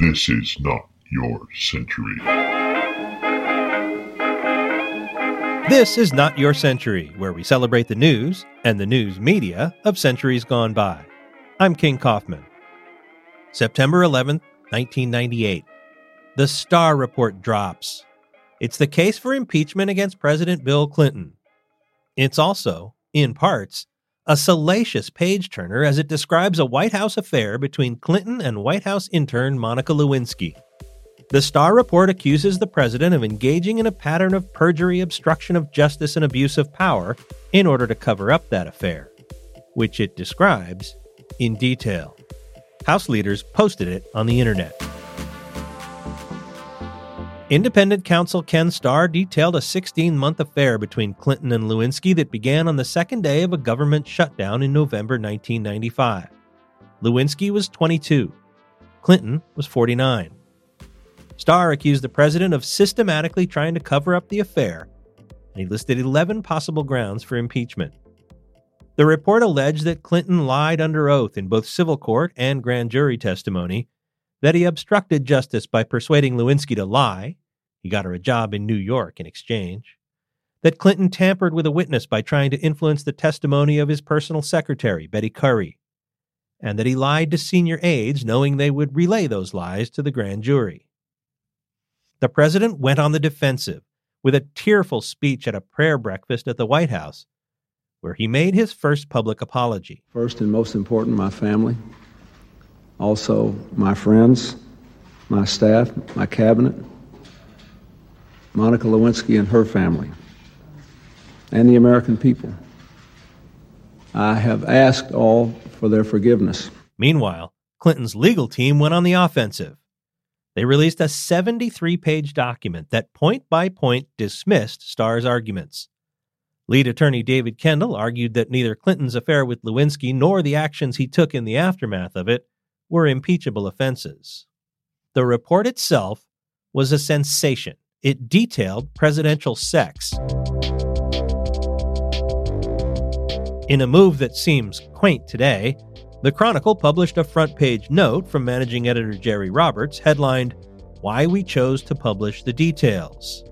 This is not your century. This is Not Your Century, where we celebrate the news and the news media of centuries gone by. I'm King Kaufman. September 11th, 1998. The Starr Report drops. It's the case for impeachment against President Bill Clinton. It's also, in parts, a salacious page turner as it describes a White House affair between Clinton and White House intern Monica Lewinsky. The Starr Report accuses the president of engaging in a pattern of perjury, obstruction of justice, and abuse of power in order to cover up that affair, which it describes in detail. House leaders posted it on the internet. Independent counsel Ken Starr detailed a 16 month affair between Clinton and Lewinsky that began on the second day of a government shutdown in November 1995. Lewinsky was 22, Clinton was 49. Starr accused the president of systematically trying to cover up the affair, and he listed 11 possible grounds for impeachment. The report alleged that Clinton lied under oath in both civil court and grand jury testimony that he obstructed justice by persuading Lewinsky to lie. He got her a job in New York in exchange. That Clinton tampered with a witness by trying to influence the testimony of his personal secretary, Betty Currie. And that he lied to senior aides, knowing they would relay those lies to the grand jury. The president went on the defensive with a tearful speech at a prayer breakfast at the White House, where he made his first public apology. First and most important, my family, also my friends, my staff, my cabinet, Monica Lewinsky and her family, and the American people. I have asked all for their forgiveness. Meanwhile, Clinton's legal team went on the offensive. They released a 73 page document that point by point dismissed Starr's arguments. Lead attorney David Kendall argued that neither Clinton's affair with Lewinsky nor the actions he took in the aftermath of it were impeachable offenses. The report itself was a sensation. It detailed presidential sex. In a move that seems quaint today, the Chronicle published a front page note from managing editor Jerry Roberts headlined, Why We Chose to Publish the Details.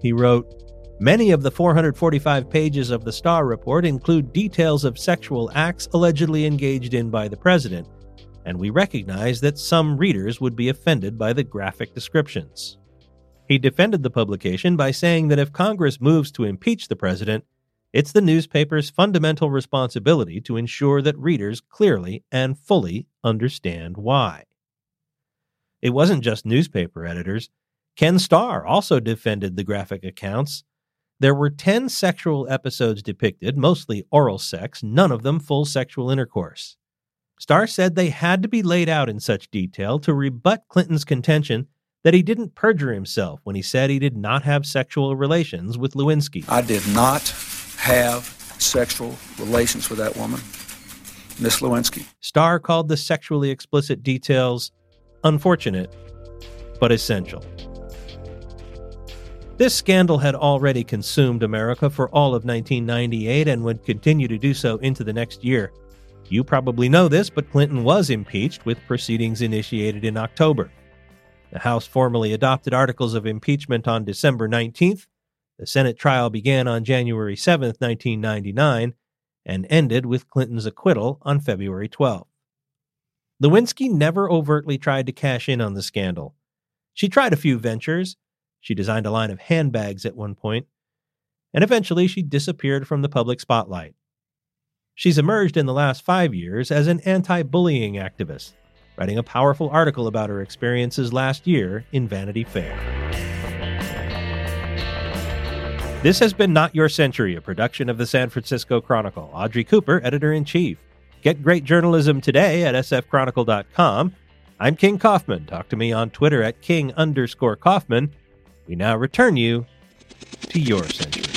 He wrote, Many of the 445 pages of the Starr Report include details of sexual acts allegedly engaged in by the president, and we recognize that some readers would be offended by the graphic descriptions. He defended the publication by saying that if Congress moves to impeach the president, it's the newspaper's fundamental responsibility to ensure that readers clearly and fully understand why. It wasn't just newspaper editors. Ken Starr also defended the graphic accounts. There were 10 sexual episodes depicted, mostly oral sex, none of them full sexual intercourse. Starr said they had to be laid out in such detail to rebut Clinton's contention that he didn't perjure himself when he said he did not have sexual relations with Lewinsky. I did not have sexual relations with that woman, Miss Lewinsky. Starr called the sexually explicit details unfortunate, but essential. This scandal had already consumed America for all of 1998 and would continue to do so into the next year. You probably know this, but Clinton was impeached with proceedings initiated in October. The House formally adopted articles of impeachment on December 19th. The Senate trial began on January 7, 1999, and ended with Clinton's acquittal on February 12th. Lewinsky never overtly tried to cash in on the scandal. She tried a few ventures. She designed a line of handbags at one point, and eventually she disappeared from the public spotlight. She's emerged in the last five years as an anti bullying activist, writing a powerful article about her experiences last year in Vanity Fair. This has been Not Your Century, a production of the San Francisco Chronicle. Audrey Cooper, editor in chief. Get great journalism today at sfchronicle.com. I'm King Kaufman. Talk to me on Twitter at King underscore Kaufman. We now return you to your century.